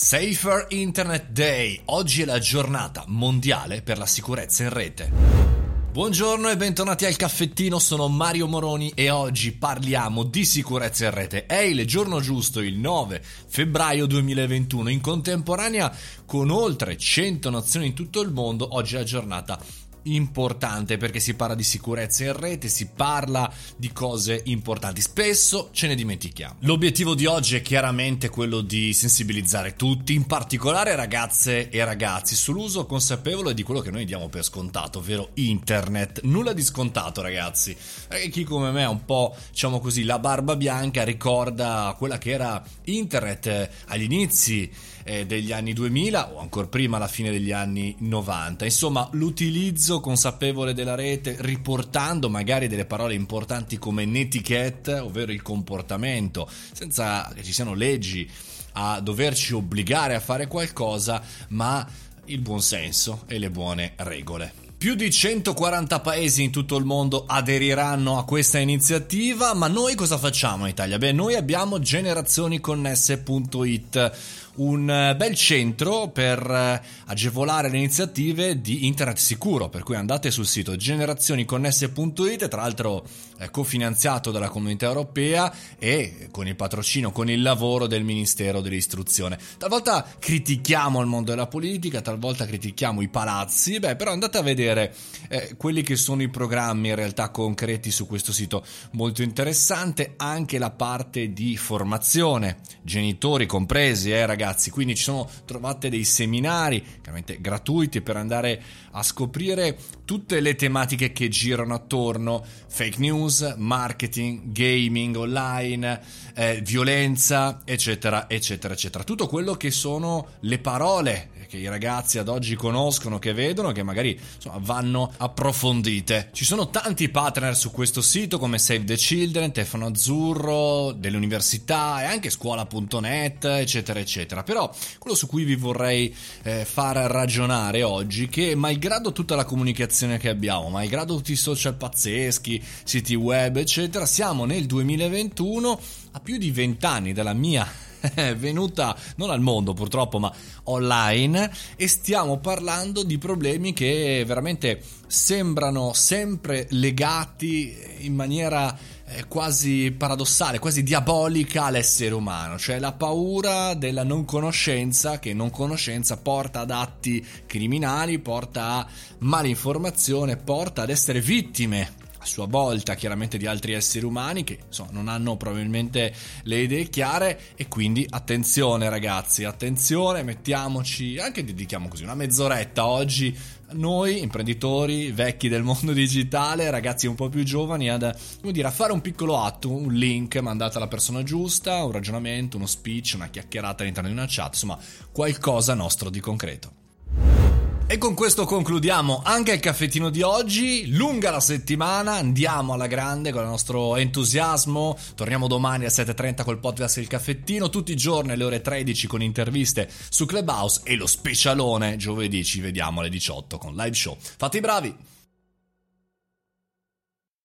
Safer Internet Day. Oggi è la giornata mondiale per la sicurezza in rete. Buongiorno e bentornati al caffettino, sono Mario Moroni e oggi parliamo di sicurezza in rete. È il giorno giusto, il 9 febbraio 2021, in contemporanea con oltre 100 nazioni in tutto il mondo, oggi è la giornata importante perché si parla di sicurezza in rete, si parla di cose importanti. Spesso ce ne dimentichiamo. L'obiettivo di oggi è chiaramente quello di sensibilizzare tutti, in particolare ragazze e ragazzi, sull'uso consapevole di quello che noi diamo per scontato, ovvero internet. Nulla di scontato, ragazzi. Perché chi come me ha un po', diciamo così, la barba bianca ricorda quella che era internet eh, agli inizi eh, degli anni 2000 o ancora prima alla fine degli anni 90. Insomma, l'utilizzo consapevole della rete riportando magari delle parole importanti come netiquette, ovvero il comportamento, senza che ci siano leggi a doverci obbligare a fare qualcosa, ma il buon senso e le buone regole. Più di 140 paesi in tutto il mondo aderiranno a questa iniziativa, ma noi cosa facciamo in Italia? Beh, noi abbiamo generazioniconnesse.it, un eh, bel centro per eh, agevolare le iniziative di internet sicuro, per cui andate sul sito generazioniconnesse.it, tra l'altro è cofinanziato dalla comunità europea e con il patrocinio, con il lavoro del Ministero dell'Istruzione. Talvolta critichiamo il mondo della politica, talvolta critichiamo i palazzi, beh, però andate a vedere eh, quelli che sono i programmi in realtà concreti su questo sito. Molto interessante anche la parte di formazione, genitori compresi, eh, ragazzi. Quindi ci sono trovate dei seminari, chiaramente gratuiti, per andare a scoprire tutte le tematiche che girano attorno: fake news, marketing, gaming online, eh, violenza, eccetera, eccetera, eccetera. Tutto quello che sono le parole che i ragazzi ad oggi conoscono, che vedono, che magari insomma, vanno approfondite. Ci sono tanti partner su questo sito come Save the Children, Tefano Azzurro, delle università e anche scuola.net, eccetera, eccetera. Però quello su cui vi vorrei eh, far ragionare oggi è che malgrado tutta la comunicazione che abbiamo, malgrado tutti i social pazzeschi, siti web, eccetera, siamo nel 2021 a più di 20 anni dalla mia è venuta non al mondo purtroppo, ma online e stiamo parlando di problemi che veramente sembrano sempre legati in maniera eh, quasi paradossale, quasi diabolica all'essere umano, cioè la paura della non conoscenza, che non conoscenza porta ad atti criminali, porta a malinformazione, porta ad essere vittime sua volta chiaramente di altri esseri umani che insomma, non hanno probabilmente le idee chiare e quindi attenzione ragazzi, attenzione, mettiamoci, anche dedichiamo così una mezz'oretta oggi noi imprenditori vecchi del mondo digitale, ragazzi un po' più giovani, ad dire, a fare un piccolo atto, un link mandato alla persona giusta, un ragionamento, uno speech, una chiacchierata all'interno di una chat, insomma qualcosa nostro di concreto. E con questo concludiamo anche il caffettino di oggi. Lunga la settimana, andiamo alla grande con il nostro entusiasmo. Torniamo domani alle 7.30 col podcast Il Caffettino, tutti i giorni alle ore 13 con interviste su Clubhouse e lo specialone giovedì ci vediamo alle 18 con live show. Fate i bravi!